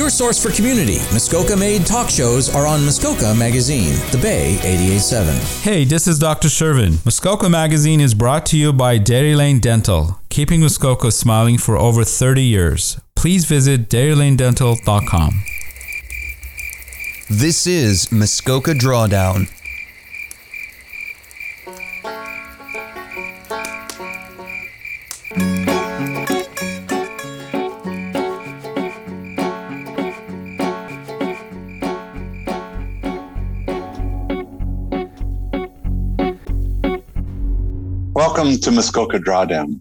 Your source for community, Muskoka made talk shows are on Muskoka Magazine, The Bay 88.7. Hey, this is Dr. Shervin. Muskoka Magazine is brought to you by Dairy Lane Dental, keeping Muskoka smiling for over 30 years. Please visit dairylanedental.com. This is Muskoka Drawdown. Welcome to Muskoka Drawdown.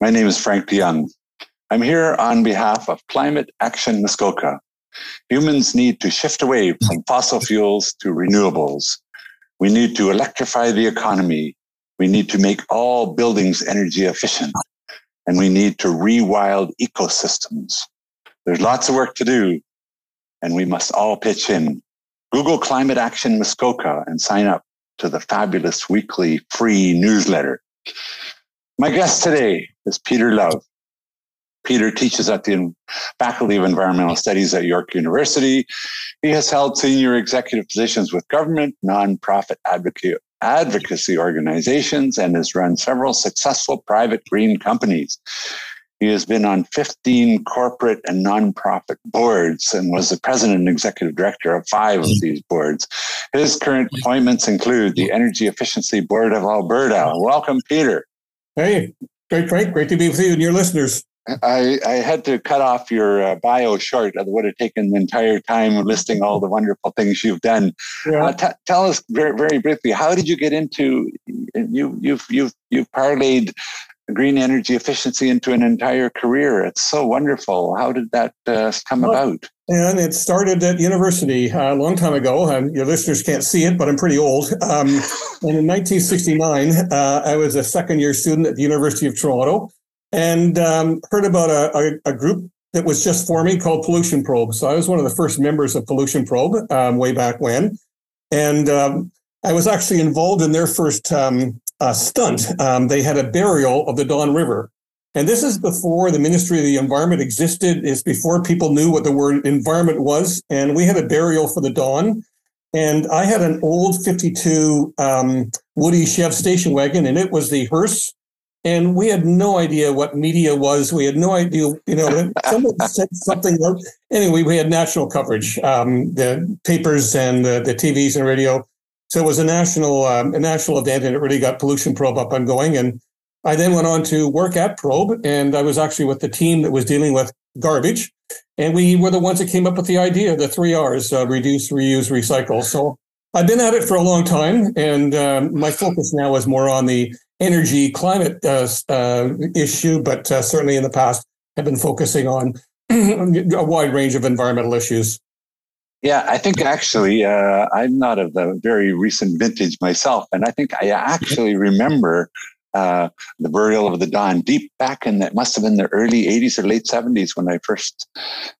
My name is Frank DeYoung. I'm here on behalf of Climate Action Muskoka. Humans need to shift away from fossil fuels to renewables. We need to electrify the economy. We need to make all buildings energy efficient. And we need to rewild ecosystems. There's lots of work to do, and we must all pitch in. Google Climate Action Muskoka and sign up to the fabulous weekly free newsletter. My guest today is Peter Love. Peter teaches at the Faculty of Environmental Studies at York University. He has held senior executive positions with government, nonprofit advocate, advocacy organizations, and has run several successful private green companies. He has been on 15 corporate and nonprofit boards and was the president and executive director of five of these boards. His current appointments include the Energy Efficiency Board of Alberta. Welcome, Peter. Hey, great, Frank. Great to be with you and your listeners. I, I had to cut off your uh, bio short. It would have taken the entire time listing all the wonderful things you've done. Yeah. Uh, t- tell us very, very briefly, how did you get into you? You've you've you've parlayed green energy efficiency into an entire career. It's so wonderful. How did that uh, come well, about? And it started at university uh, a long time ago. And your listeners can't see it, but I'm pretty old. Um, and in 1969, uh, I was a second year student at the University of Toronto and um, heard about a, a, a, group that was just forming called Pollution Probe. So I was one of the first members of Pollution Probe um, way back when. And um, I was actually involved in their first um, uh, stunt. Um, they had a burial of the Don River. And this is before the Ministry of the Environment existed. It's before people knew what the word environment was. And we had a burial for the Don. And I had an old 52 um, Woody Chev station wagon, and it was the hearse and we had no idea what media was. We had no idea, you know, someone said something. Anyway, we had national coverage, um, the papers and the, the, TVs and radio. So it was a national um, a national event, and it really got Pollution Probe up and going. And I then went on to work at Probe, and I was actually with the team that was dealing with garbage, and we were the ones that came up with the idea, the three R's: uh, reduce, reuse, recycle. So I've been at it for a long time, and um, my focus now is more on the energy climate uh, uh, issue, but uh, certainly in the past have been focusing on a wide range of environmental issues. Yeah, I think actually uh, I'm not of the very recent vintage myself, and I think I actually remember uh, the burial of the Don deep back in that must have been the early 80s or late 70s when I first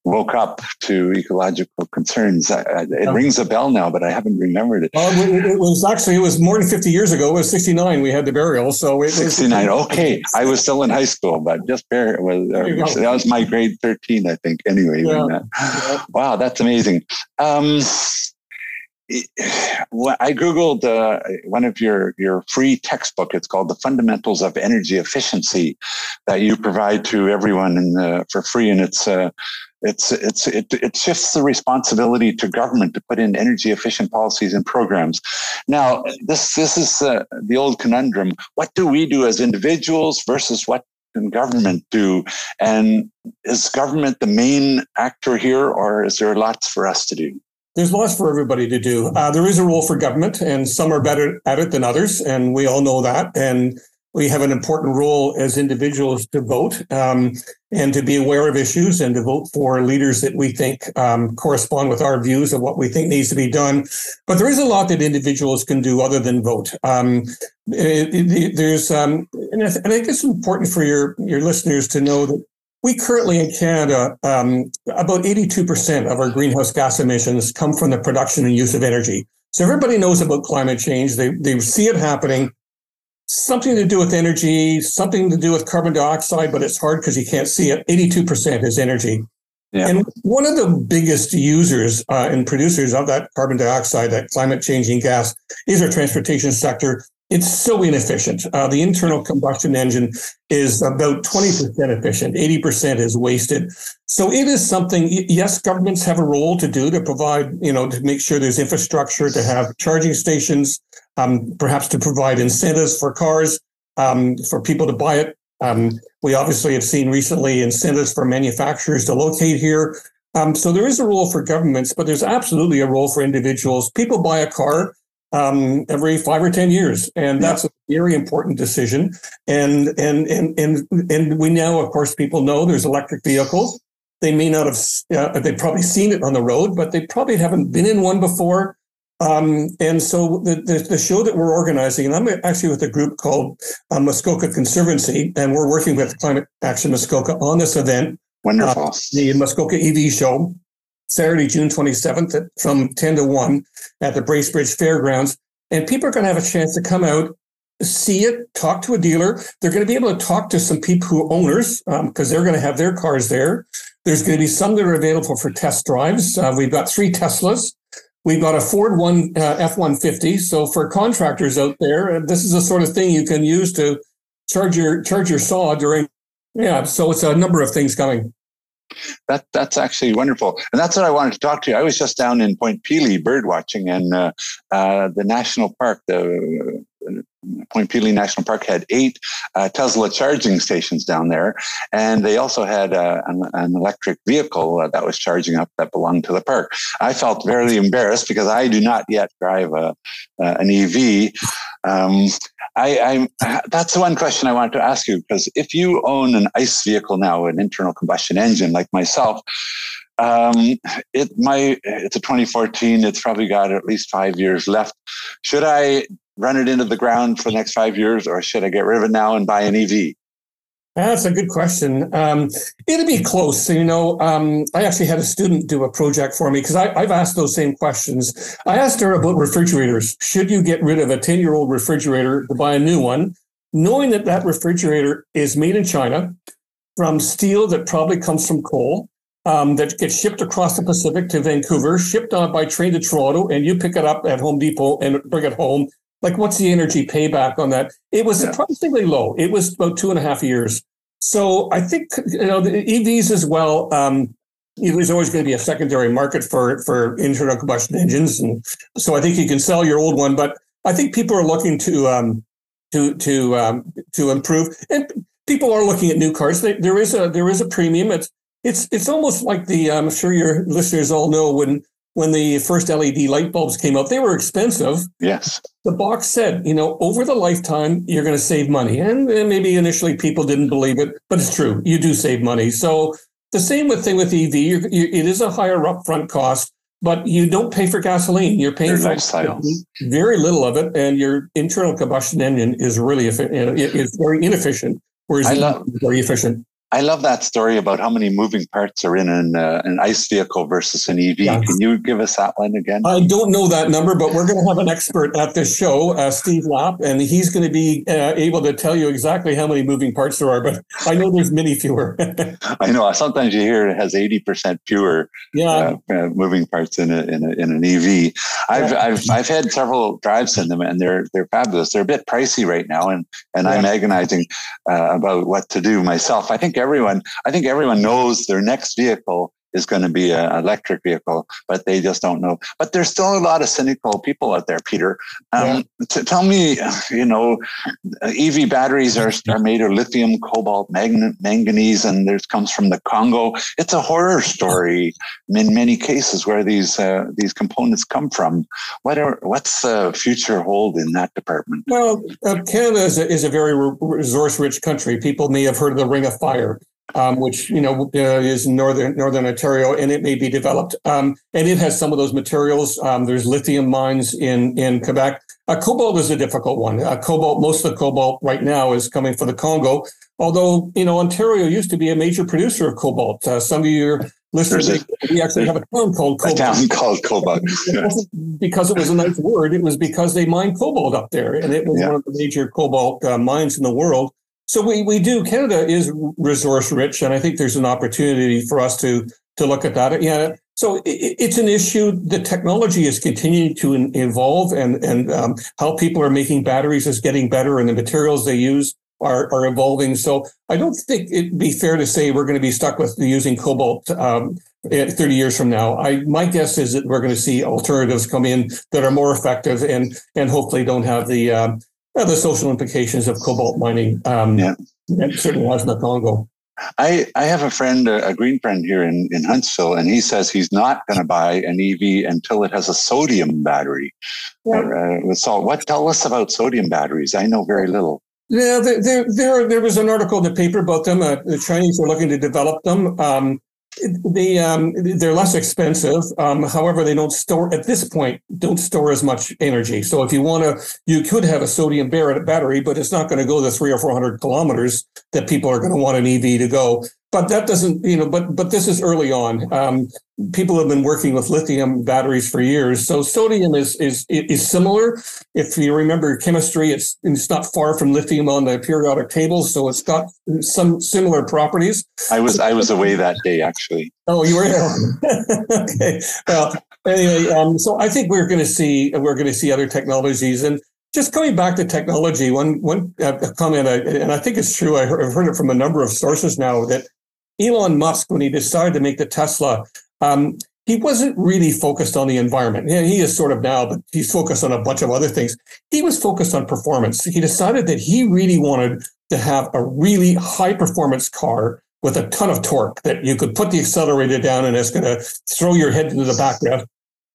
woke up to ecological concerns. I, I, it rings a bell now, but I haven't remembered it. Uh, it was actually, it was more than 50 years ago. It was 69. We had the burial. So it 69. Was, okay. I was still in high school, but just bare, was, uh, that was my grade 13, I think, anyway. Yeah. Yeah. Wow, that's amazing. Um, I googled uh, one of your your free textbook. It's called "The Fundamentals of Energy Efficiency," that you provide to everyone the, for free, and it's uh, it's it's it, it shifts the responsibility to government to put in energy efficient policies and programs. Now, this this is uh, the old conundrum: what do we do as individuals versus what can government do? And is government the main actor here, or is there lots for us to do? There's lots for everybody to do. Uh, there is a role for government, and some are better at it than others, and we all know that. And we have an important role as individuals to vote um, and to be aware of issues and to vote for leaders that we think um, correspond with our views of what we think needs to be done. But there is a lot that individuals can do other than vote. Um, it, it, there's, um, and I, and I think it's important for your your listeners to know that we currently in Canada, um, about 82% of our greenhouse gas emissions come from the production and use of energy. So everybody knows about climate change. They, they see it happening. Something to do with energy, something to do with carbon dioxide, but it's hard because you can't see it. 82% is energy. Yeah. And one of the biggest users uh, and producers of that carbon dioxide, that climate changing gas, is our transportation sector. It's so inefficient. Uh, the internal combustion engine is about 20% efficient, 80% is wasted. So it is something, yes, governments have a role to do to provide, you know, to make sure there's infrastructure, to have charging stations, um, perhaps to provide incentives for cars, um, for people to buy it. Um, we obviously have seen recently incentives for manufacturers to locate here. Um, so there is a role for governments, but there's absolutely a role for individuals. People buy a car um, every five or ten years, and that's a very important decision. And and and and and we now, of course, people know there's electric vehicles. They may not have, uh, they've probably seen it on the road, but they probably haven't been in one before. Um, and so the, the, the, show that we're organizing, and I'm actually with a group called uh, Muskoka Conservancy, and we're working with Climate Action Muskoka on this event. Wonderful. Uh, the Muskoka EV show, Saturday, June 27th at, from 10 to 1 at the Bracebridge Fairgrounds. And people are going to have a chance to come out, see it, talk to a dealer. They're going to be able to talk to some people who owners because um, they're going to have their cars there. There's going to be some that are available for test drives. Uh, we've got three Teslas. We've got a Ford One uh, F one fifty. So for contractors out there, uh, this is the sort of thing you can use to charge your charge your saw during. Yeah, so it's a number of things coming. That that's actually wonderful, and that's what I wanted to talk to you. I was just down in Point Pelee bird watching, and uh, uh, the national park, the Point Pelee National Park had eight uh, Tesla charging stations down there, and they also had uh, an, an, electric vehicle uh, that was charging up that belonged to the park. I felt very embarrassed because I do not yet drive a, uh, an EV. Um, I, that's the one question I wanted to ask you because if you own an ICE vehicle now, an internal combustion engine like myself, um, it my it's a 2014. It's probably got at least five years left. Should I run it into the ground for the next five years, or should I get rid of it now and buy an EV? That's a good question. Um, it'll be close. You know, um, I actually had a student do a project for me because I've asked those same questions. I asked her about refrigerators. Should you get rid of a 10 year old refrigerator to buy a new one, knowing that that refrigerator is made in China from steel that probably comes from coal? Um, that gets shipped across the Pacific to Vancouver, shipped on by train to Toronto, and you pick it up at Home Depot and bring it home like what's the energy payback on that? It was yeah. surprisingly low. It was about two and a half years. So I think you know the EVs as well. Um, there's always going to be a secondary market for for internal combustion engines, and so I think you can sell your old one. But I think people are looking to um, to to um, to improve, and people are looking at new cars. There is a there is a premium. It's it's it's almost like the I'm sure your listeners all know when when the first LED light bulbs came out, they were expensive. Yes. The box said, you know, over the lifetime, you're going to save money. And, maybe initially people didn't believe it, but it's true. You do save money. So the same with thing with EV, you, it is a higher upfront cost, but you don't pay for gasoline. You're paying for very little of it, and your internal combustion engine is really is very inefficient, whereas I love, very efficient. I love that story about how many moving parts are in an, uh, an ICE vehicle versus an EV. Yes. Can you give us that one again? I don't know that number, but we're going to have an expert at this show, uh, Steve Lapp, and he's going to be uh, able to tell you exactly how many moving parts there are. But I know there's many fewer. I know. Sometimes you hear it has 80% fewer yeah. Uh, uh, moving parts in, a, in, a, in an EV. I've, yeah. I've, I've had several drives in them, and they're they're fabulous. They're a bit pricey right now, and, and yeah. I'm agonizing uh, about what to do myself. I think everyone, I think everyone knows their next vehicle is going to be an electric vehicle, but they just don't know. But there's still a lot of cynical people out there, Peter. Um, yeah. tell me, you know, EV batteries are, are made of lithium, cobalt, manganese, and there comes from the Congo. It's a horror story in many cases where these uh, these components come from. What are what's the future hold in that department? Well, uh, Canada is a, is a very resource rich country. People may have heard of the Ring of Fire um, which you know uh, is northern northern Ontario, and it may be developed. Um, and it has some of those materials. Um, there's lithium mines in in Quebec. Uh, cobalt is a difficult one. Uh, cobalt, most of the cobalt right now is coming from the Congo. Although you know Ontario used to be a major producer of cobalt. Uh, some of your listeners, a, we actually have a town called cobalt. A town called cobalt. because it was a nice word. It was because they mined cobalt up there, and it was yeah. one of the major cobalt uh, mines in the world. So we, we do. Canada is resource rich, and I think there's an opportunity for us to to look at that. Yeah. So it, it's an issue. The technology is continuing to evolve, and and um, how people are making batteries is getting better, and the materials they use are are evolving. So I don't think it'd be fair to say we're going to be stuck with using cobalt. Um, 30 years from now, I my guess is that we're going to see alternatives come in that are more effective and and hopefully don't have the um, the social implications of cobalt mining. Um, yeah, it certainly has not long ago. I, I have a friend, a, green friend here in, in Huntsville, and he says he's not going to buy an EV until it has a sodium battery yeah. uh, with salt. What tell us about sodium batteries? I know very little. Yeah, there, there, there was an article in the paper about them. Uh, the Chinese are looking to develop them. Um, they um, they're less expensive. Um, however, they don't store at this point don't store as much energy. So if you want to, you could have a sodium battery, but it's not going to go the three or four hundred kilometers that people are going to want an EV to go but that doesn't, you know, but but this is early on. Um, people have been working with lithium batteries for years, so sodium is is is similar. If you remember chemistry, it's it's not far from lithium on the periodic table, so it's got some similar properties. I was I was away that day actually. Oh, you were okay. Well, anyway, um, so I think we're going to see we're going to see other technologies and just coming back to technology, one one uh, comment, and I think it's true. I have heard it from a number of sources now that Elon Musk, when he decided to make the Tesla, um, he wasn't really focused on the environment. He is sort of now, but he's focused on a bunch of other things. He was focused on performance. He decided that he really wanted to have a really high performance car with a ton of torque that you could put the accelerator down and it's going to throw your head into the background.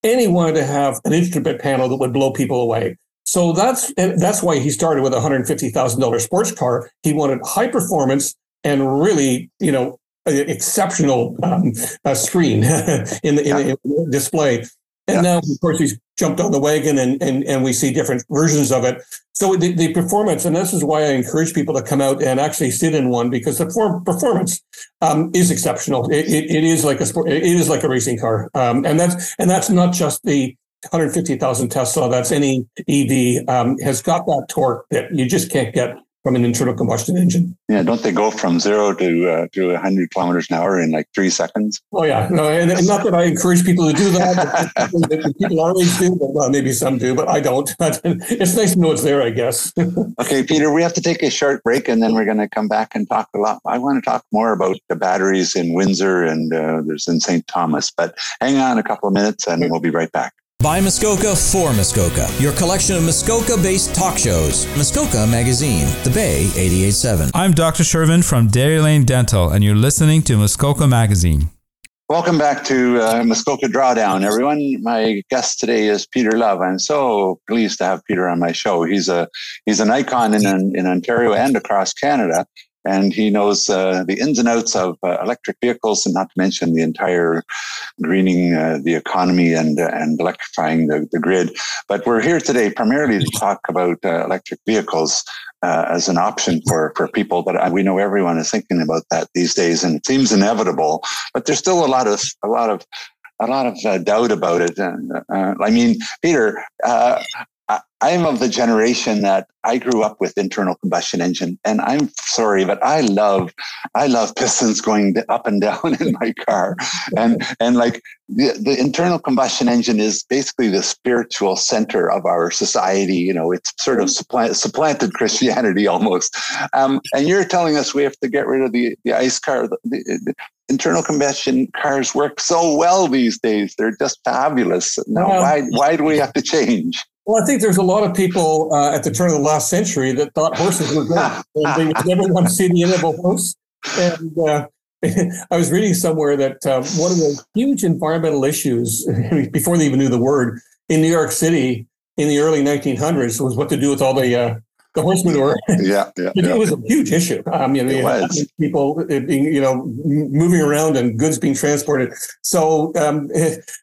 And he wanted to have an instrument panel that would blow people away. So that's that's why he started with a hundred fifty thousand dollar sports car. He wanted high performance and really, you know, exceptional um, uh, screen in, the, in the display. And yeah. now, of course, he's jumped on the wagon and, and, and we see different versions of it. So the, the performance, and this is why I encourage people to come out and actually sit in one because the form, performance um, is exceptional. It, it, it is like a sport, it is like a racing car. Um, and that's, and that's not just the 150,000 Tesla. That's any EV um, has got that torque that you just can't get from an internal combustion engine. Yeah, don't they go from zero to uh, to 100 kilometers an hour in like three seconds? Oh yeah, no, and, and not that I encourage people to do that. people age do, but well, maybe some do, but I don't. But it's nice to know it's there, I guess. okay, Peter, we have to take a short break, and then we're going to come back and talk a lot. I want to talk more about the batteries in Windsor and uh, there's in St. Thomas, but hang on a couple of minutes, and we'll be right back. By Muskoka for Muskoka, your collection of Muskoka based talk shows. Muskoka Magazine, The Bay 887. I'm Dr. Shervin from Dairy Lane Dental, and you're listening to Muskoka Magazine. Welcome back to uh, Muskoka Drawdown, everyone. My guest today is Peter Love. I'm so pleased to have Peter on my show. He's a he's an icon in in Ontario and across Canada and he knows uh, the ins and outs of uh, electric vehicles, and not to mention the entire greening uh, the economy and uh, and electrifying the, the grid. But we're here today primarily to talk about uh, electric vehicles uh, as an option for for people. But we know everyone is thinking about that these days, and it seems inevitable. But there's still a lot of a lot of a lot of doubt about it. And I mean, Peter, I'm of the generation that I grew up with internal combustion engine, and I'm sorry, but I love, I love pistons going up and down in my car, and and like the, the internal combustion engine is basically the spiritual center of our society. You know, it's sort of supplant, supplanted Christianity almost. Um, and you're telling us we have to get rid of the the ICE car. The, the, the internal combustion cars work so well these days; they're just fabulous. Now, why why do we have to change? Well, I think there's a lot of people uh, at the turn of the last century that thought horses were good. and they never want to see the end of a horse. And uh, I was reading somewhere that uh, one of the huge environmental issues, before they even knew the word, in New York City in the early 1900s was what to do with all the uh, the horse manure. Yeah, yeah, it, yeah. was a huge issue. I mean, it was. people being, you know, moving around and goods being transported. So, um,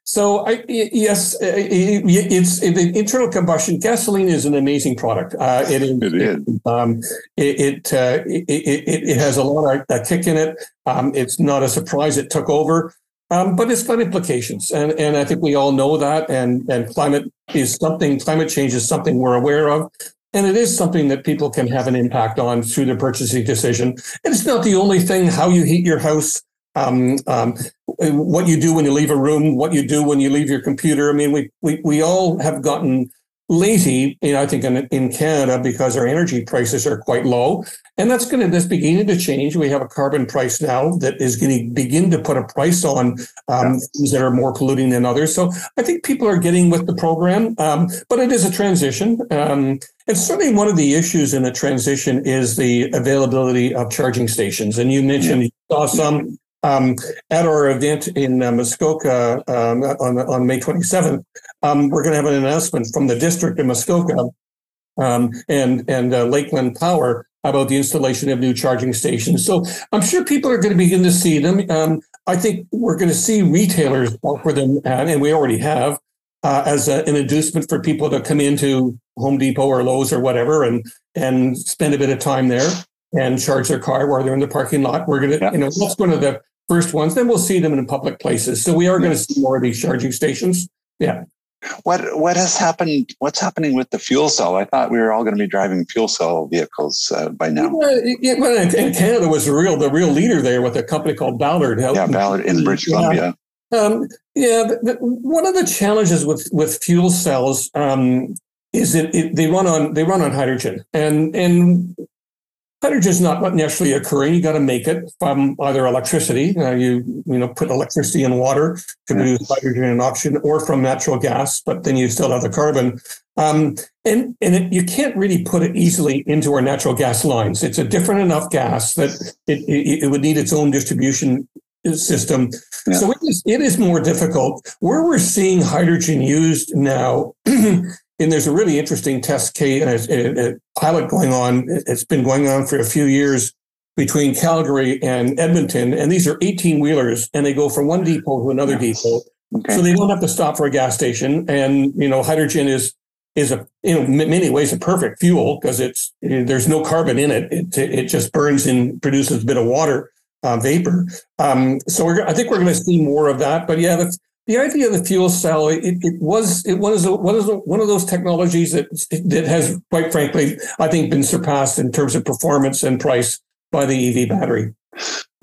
so I, yes, it's the internal combustion. Gasoline is an amazing product. Uh, it, it is. Um, it, it, uh, it, it, it, has a lot of uh, kick in it. Um, it's not a surprise it took over. Um, but it's got implications, and and I think we all know that. And and climate is something. Climate change is something we're aware of. And it is something that people can have an impact on through their purchasing decision. And it's not the only thing, how you heat your house, um, um, what you do when you leave a room, what you do when you leave your computer. I mean, we we we all have gotten lazy, you know, I think in, in Canada because our energy prices are quite low. And that's going to, that's beginning to change. We have a carbon price now that is going to begin to put a price on um, things that are more polluting than others. So I think people are getting with the program, um, but it is a transition. Um, and certainly one of the issues in the transition is the availability of charging stations. And you mentioned yeah. you saw some um, at our event in uh, Muskoka um, on, on May 27th, um, we're going to have an announcement from the district of Muskoka um, and, and uh, Lakeland Power about the installation of new charging stations. So I'm sure people are going to begin to see them. Um, I think we're going to see retailers offer them, and, and we already have, uh, as a, an inducement for people to come into Home Depot or Lowe's or whatever and and spend a bit of time there and charge their car while they're in the parking lot. We're going to, yeah. you know, that's one of the first ones. Then we'll see them in public places. So we are going to see more of these charging stations. Yeah. What what has happened? What's happening with the fuel cell? I thought we were all going to be driving fuel cell vehicles uh, by now. Yeah, well, and Canada was the real the real leader there with a company called Ballard. Yeah, Ballard in British Columbia. Um, yeah, one of the challenges with with fuel cells um, is that it, they run on they run on hydrogen, and and Hydrogen is not naturally occurring. You got to make it from either electricity. Uh, you you know put electricity in water to produce hydrogen and oxygen, or from natural gas. But then you still have the carbon. Um, and and it, you can't really put it easily into our natural gas lines. It's a different enough gas that it, it, it would need its own distribution system. Yeah. So it is, it is more difficult. Where we're seeing hydrogen used now and there's a really interesting test case and a, a, pilot going on. It's been going on for a few years between Calgary and Edmonton, and these are 18 wheelers, and they go from one depot to another depot. Okay. So they don't have to stop for a gas station, and you know, hydrogen is is a you know, in many ways a perfect fuel because it's there's no carbon in it. It it just burns and produces a bit of water uh, vapor. Um, so I think we're going to see more of that. But yeah, that's the idea of the fuel cell it, it was it was one of one of those technologies that that has quite frankly I think been surpassed in terms of performance and price by the EV battery.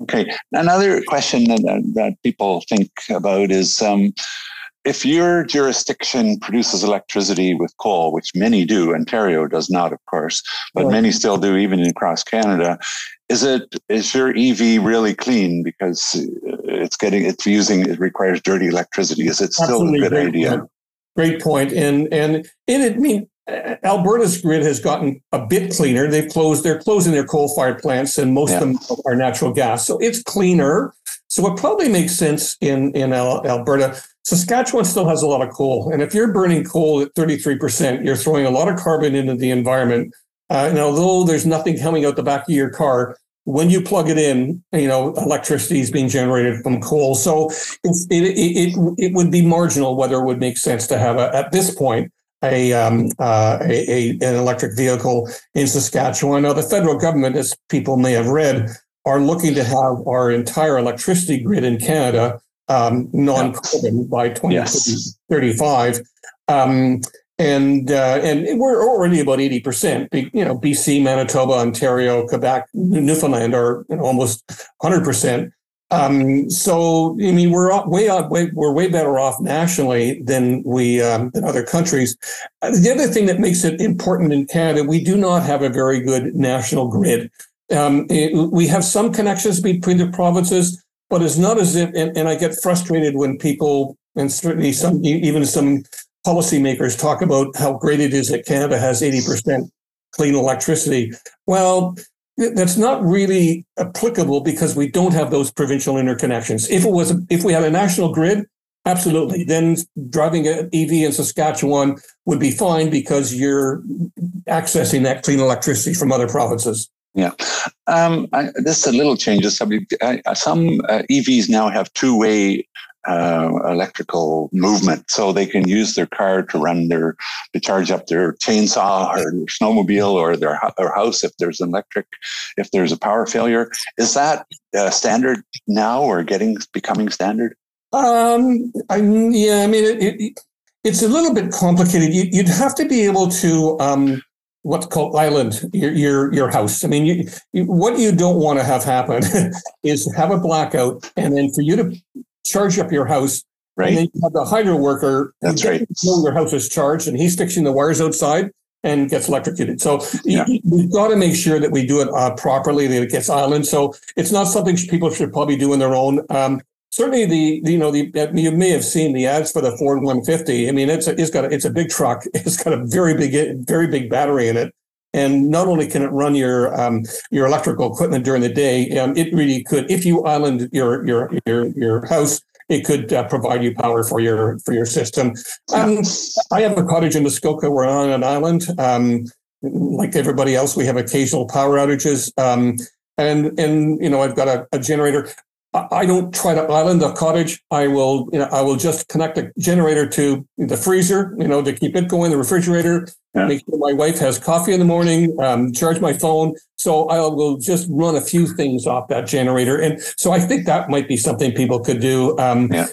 Okay, another question that, that people think about is um, if your jurisdiction produces electricity with coal, which many do, Ontario does not, of course, but right. many still do, even across Canada, is it is your EV really clean because it's getting it's using it requires dirty electricity? Is it still Absolutely. a good great idea? Point. Great point, and and it, I mean Alberta's grid has gotten a bit cleaner. They've closed, they're closing their coal fired plants, and most yeah. of them are natural gas. So it's cleaner. So it probably makes sense in, in Alberta. Saskatchewan still has a lot of coal. And if you're burning coal at 33%, you're throwing a lot of carbon into the environment. Uh, and although there's nothing coming out the back of your car, when you plug it in, you know, electricity is being generated from coal. So it, it, it, it would be marginal whether it would make sense to have, a, at this point, a, um, uh, a, a, an electric vehicle in Saskatchewan. Now, the federal government, as people may have read, are looking to have our entire electricity grid in Canada um, non-carbon by 2035. Yes. Um, and uh, and we're already about 80%. You know, BC, Manitoba, Ontario, Quebec, Newfoundland are you know, almost 100%. Um, so I mean, we're way out, way, we're way better off nationally than we um, than other countries. Uh, the other thing that makes it important in Canada, we do not have a very good national grid. Um, it, we have some connections between the provinces, but it's not as if. And, and I get frustrated when people, and certainly some even some policymakers talk about how great it is that Canada has eighty percent clean electricity. Well, that's not really applicable because we don't have those provincial interconnections. If it was, if we had a national grid, absolutely, then driving an EV in Saskatchewan would be fine because you're accessing that clean electricity from other provinces. Yeah, um, I, this is a little change of subject. I, some uh, EVs now have two-way uh, electrical movement, so they can use their car to run their to charge up their chainsaw or their snowmobile or their, their house if there's an electric if there's a power failure. Is that uh, standard now or getting becoming standard? Um, I, yeah, I mean it, it, it's a little bit complicated. You, would have to be able to um, what's called island your your, your house. I mean, you, you, what you don't want to have happen is have a blackout, and then for you to charge up your house. Right. And then you have the hydro worker. That's right. know Your house is charged, and he's fixing the wires outside and gets electrocuted. So Yeah. you- we've got to make sure that we do it uh, properly, that it gets island. So it's not something people should probably do on their own. Um, certainly, the the, you know the you may have seen the ads for the Ford 150. I mean, it's a, it's got a, it's a big truck. It's got a very big very big battery in it. And not only can it run your um, your electrical equipment during the day, um, it really could. If you island your your your your house, it could uh, provide you power for your for your system. Um, I have a cottage in Muskoka. We're on an island. Um, like everybody else, we have occasional power outages. Um, and and you know, I've got a, a generator. I, don't try to island a cottage. I will you know I will just connect a generator to the freezer. You know, to keep it going. The refrigerator. Yeah. Make sure my wife has coffee in the morning. Um, charge my phone. So I will just run a few things off that generator. And so I think that might be something people could do. Um, Yeah.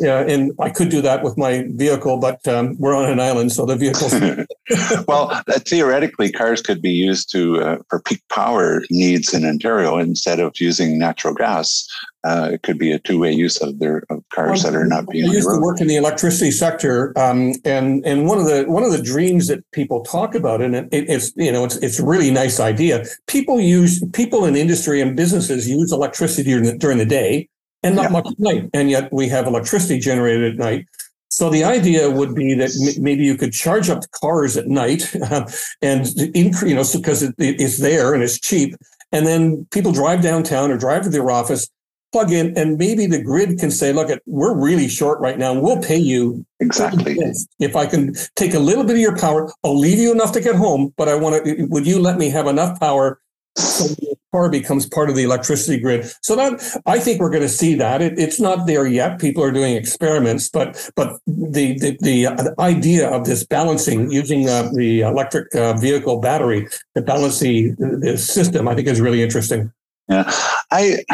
yeah, and I could do that with my vehicle, but um, we're on an island, so the vehicle's well, uh, theoretically, cars could be used to uh, for peak power needs in Ontario instead of using natural gas. Uh, it could be a two-way use of their of cars that are not being I used to work in the electricity sector, um, and and one of the one of the dreams that people talk about, and it, it's you know it's it's a really nice idea. People use people in industry and businesses use electricity during the, during the day and not Yeah. much at night, and yet we have electricity generated at night. So the idea would be that m- maybe you could charge up cars at night, and increase, you know, because it, it's there and it's cheap, and then people drive downtown or drive to their office plug in and maybe the grid can say look at we're really short right now. And we'll pay you Exactly. if i can take a little bit of your power i'll leave you enough to get home but i want to would you let me have enough power so your car becomes part of the electricity grid? So that i think we're going to see that. It, it's not there yet. People are doing experiments but but the the, the, uh, the idea of this balancing using uh, the electric uh, vehicle battery to balance the, the system i think is really interesting Yeah, I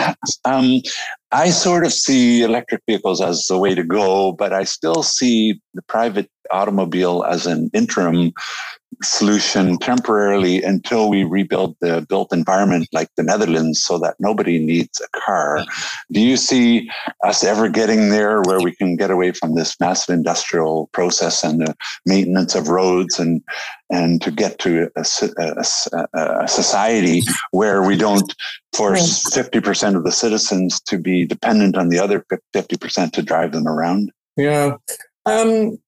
um, I sort of see electric vehicles as the way to go, but I still see the private automobile as an interim solution temporarily until we rebuild the built environment like the Netherlands so that nobody needs a car. Do you see us ever getting there where we can get away from this massive industrial process and the maintenance of roads and and to get to a, a- a- a society where we don't force 50% of the citizens to be dependent on the other 50% to drive them around? Yeah. Um,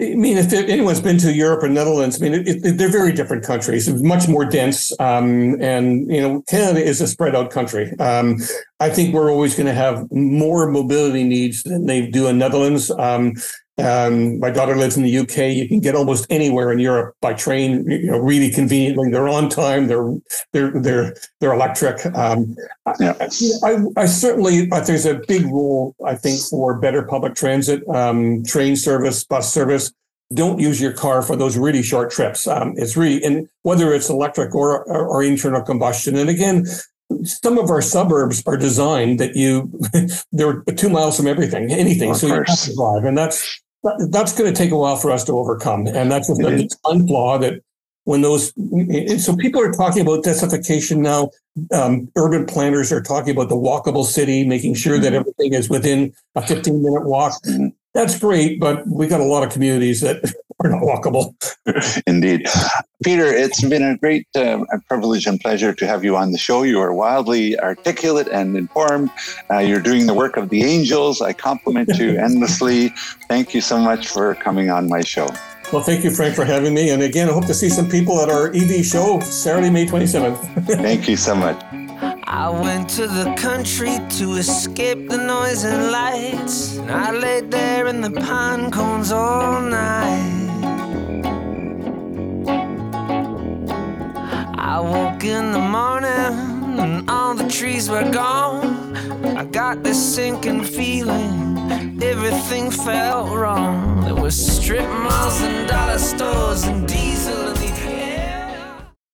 I mean, if anyone's been to Europe or Netherlands, I mean, it, it, they're very different countries, It's much more dense. Um, and, you know, Canada is a spread out country. Um, I think we're always going to have more mobility needs than they do in Netherlands. Um, um, my daughter lives in the UK. You can get almost anywhere in Europe by train, you know, really conveniently. They're on time. They're they're they're they're electric. Um, Yeah. I, I certainly uh, there's a big role I think for better public transit, um, train service, bus service. Don't use your car for those really short trips. Um, it's really and whether it's electric or, or or internal combustion. And again, some of our suburbs are designed that you they're two miles from everything, anything. Of so you have to drive, and that's that- that's going to take a while for us to overcome. And that's a It is. design flaw that when those so people are talking about densification now um, urban planners are talking about the walkable city making sure that Mhm. everything is within a 15 minute walk that's great but we got a lot of communities that are not walkable Indeed. Peter, it's been a great uh, privilege and pleasure to have you on the show. You are wildly articulate and informed. Uh, you're doing the work of the angels. I compliment you endlessly. Thank you so much for coming on my show. well thank you frank for having me and again i hope to see some people at our ev show saturday may 27th Thank you so much. I went to the country to escape the noise and lights. And I laid there in the pine cones all night. I woke in the morning and all the trees were gone. I got this sinking feeling everything felt wrong. There were strip malls and dollar stores and D